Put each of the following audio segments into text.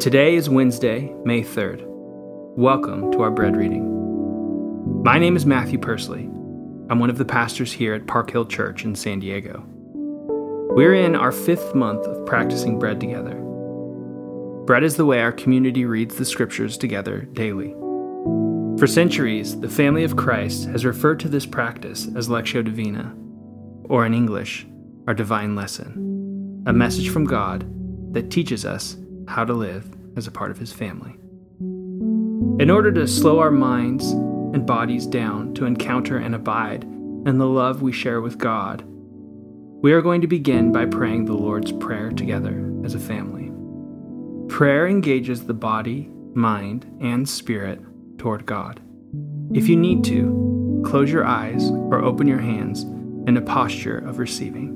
Today is Wednesday, May 3rd. Welcome to our bread reading. My name is Matthew Persley. I'm one of the pastors here at Park Hill Church in San Diego. We're in our fifth month of practicing bread together. Bread is the way our community reads the scriptures together daily. For centuries, the family of Christ has referred to this practice as Lectio Divina, or in English, our divine lesson, a message from God that teaches us how to live as a part of His family. In order to slow our minds and bodies down to encounter and abide in the love we share with God, we are going to begin by praying the Lord's Prayer together as a family. Prayer engages the body, mind, and spirit toward God. If you need to, close your eyes or open your hands in a posture of receiving.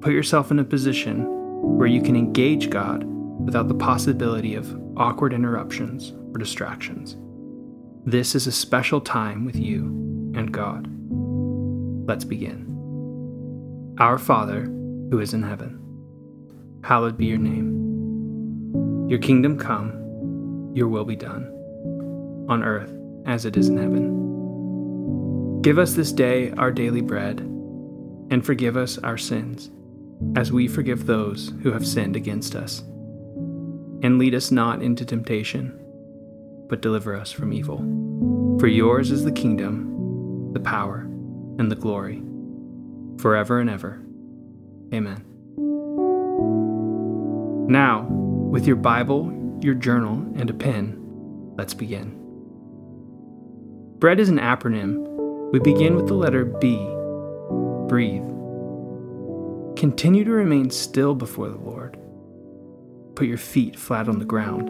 Put yourself in a position where you can engage God without the possibility of awkward interruptions or distractions. This is a special time with you and God. Let's begin. Our Father, who is in heaven, hallowed be your name. Your kingdom come, your will be done, on earth as it is in heaven. Give us this day our daily bread, and forgive us our sins, as we forgive those who have sinned against us and lead us not into temptation, but deliver us from evil. For yours is the kingdom, the power, and the glory, forever and ever. Amen. Now, with your Bible, your journal, and a pen, let's begin. Bread is an acronym. We begin with the letter B. Breathe. Continue to remain still before the Lord put your feet flat on the ground.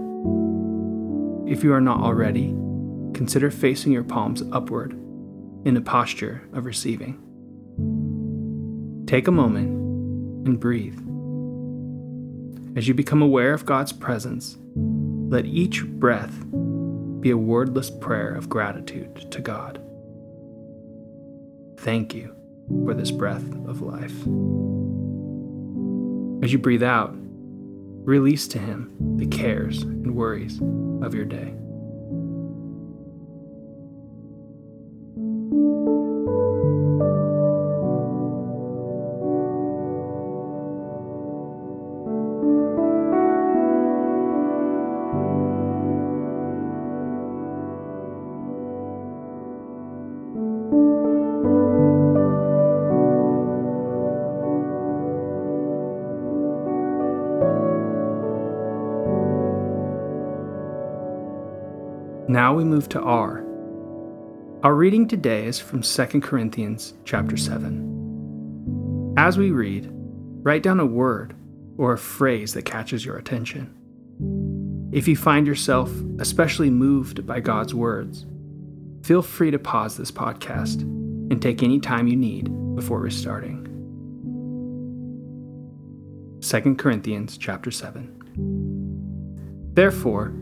If you are not already, consider facing your palms upward in a posture of receiving. Take a moment and breathe. As you become aware of God's presence, let each breath be a wordless prayer of gratitude to God. Thank you for this breath of life. As you breathe out, Release to Him the cares and worries of your day. Now we move to R. Our reading today is from 2 Corinthians chapter 7. As we read, write down a word or a phrase that catches your attention. If you find yourself especially moved by God's words, feel free to pause this podcast and take any time you need before restarting. 2 Corinthians chapter 7. Therefore,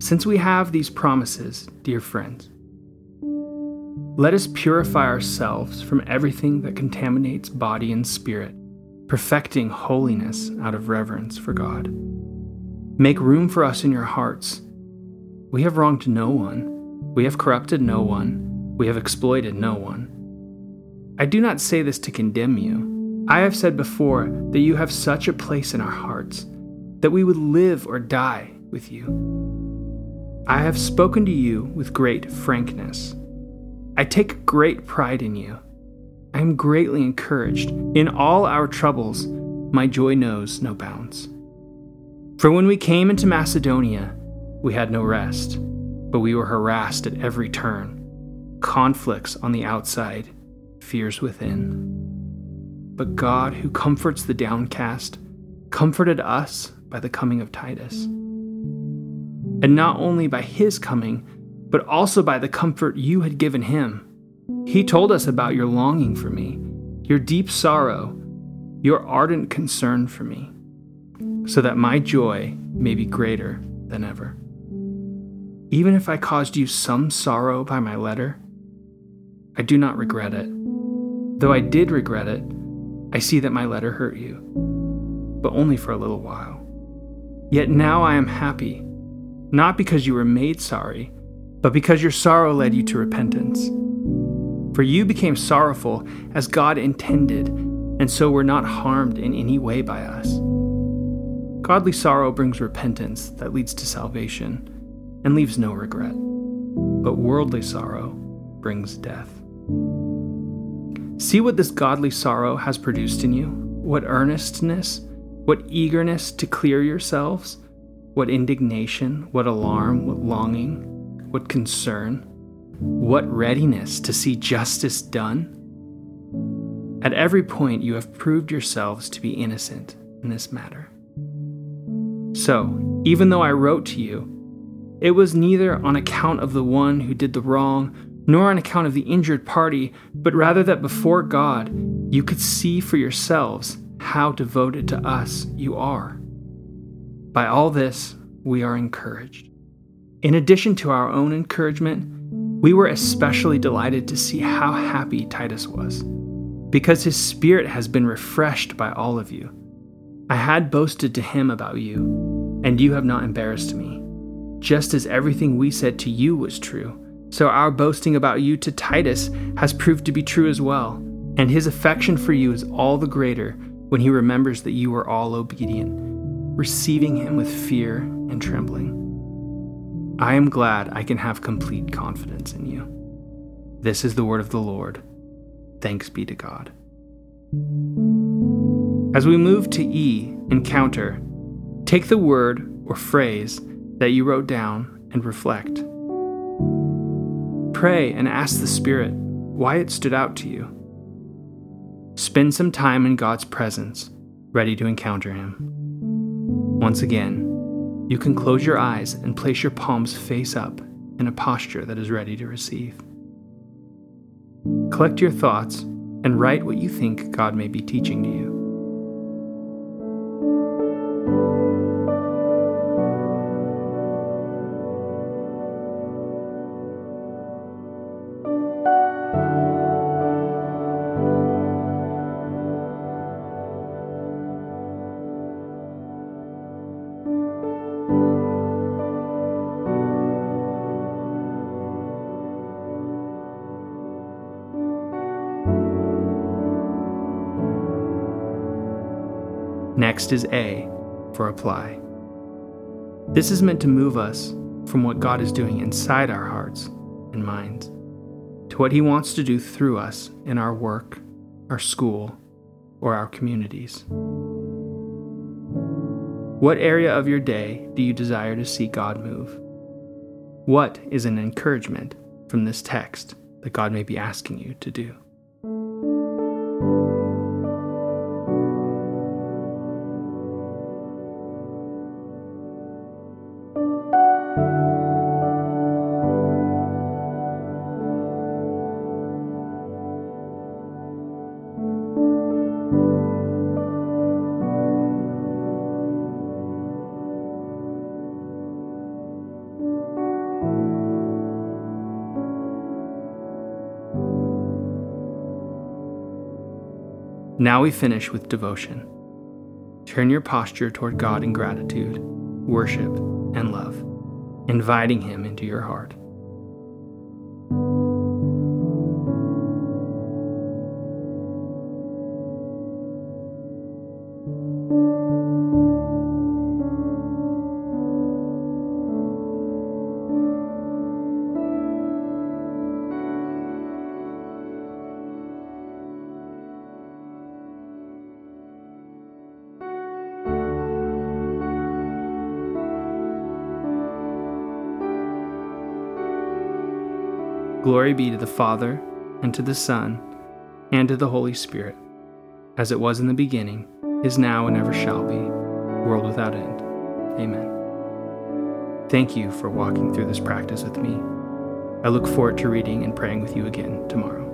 since we have these promises, dear friends, let us purify ourselves from everything that contaminates body and spirit, perfecting holiness out of reverence for God. Make room for us in your hearts. We have wronged no one, we have corrupted no one, we have exploited no one. I do not say this to condemn you. I have said before that you have such a place in our hearts that we would live or die with you. I have spoken to you with great frankness. I take great pride in you. I am greatly encouraged. In all our troubles, my joy knows no bounds. For when we came into Macedonia, we had no rest, but we were harassed at every turn. Conflicts on the outside, fears within. But God, who comforts the downcast, comforted us by the coming of Titus and not only by his coming, but also by the comfort you had given him. He told us about your longing for me, your deep sorrow, your ardent concern for me, so that my joy may be greater than ever. Even if I caused you some sorrow by my letter, I do not regret it. Though I did regret it, I see that my letter hurt you, but only for a little while. Yet now I am happy, not because you were made sorry, but because your sorrow led you to repentance. For you became sorrowful as God intended, and so were not harmed in any way by us. Godly sorrow brings repentance that leads to salvation and leaves no regret, but worldly sorrow brings death. See what this godly sorrow has produced in you, what earnestness, what eagerness to clear yourselves, what indignation, what alarm, what longing, what concern, what readiness to see justice done. At every point, you have proved yourselves to be innocent in this matter. So, even though I wrote to you, it was neither on account of the one who did the wrong, nor on account of the injured party, but rather that before God you could see for yourselves how devoted to us you are. By all this, we are encouraged. In addition to our own encouragement, we were especially delighted to see how happy Titus was, because his spirit has been refreshed by all of you. I had boasted to him about you, and you have not embarrassed me, just as everything we said to you was true. So our boasting about you to Titus has proved to be true as well, and his affection for you is all the greater when he remembers that you were all obedient, receiving him with fear and trembling. I am glad I can have complete confidence in you. This is the word of the Lord. Thanks be to God. As we move to E, encounter, take the word or phrase that you wrote down and reflect. Pray and ask the Spirit why it stood out to you. Spend some time in God's presence, ready to encounter Him. Once again, you can close your eyes and place your palms face up in a posture that is ready to receive. Collect your thoughts and write what you think God may be teaching to you. Next is A for apply. This is meant to move us from what God is doing inside our hearts and minds to what He wants to do through us in our work, our school, or our communities. What area of your day do you desire to see God move? What is an encouragement from this text that God may be asking you to do? Now we finish with devotion. Turn your posture toward God in gratitude, worship, and love, inviting Him into your heart. Glory be to the Father, and to the Son, and to the Holy Spirit, as it was in the beginning, is now, and ever shall be, world without end. Amen. Thank you for walking through this practice with me. I look forward to reading and praying with you again tomorrow.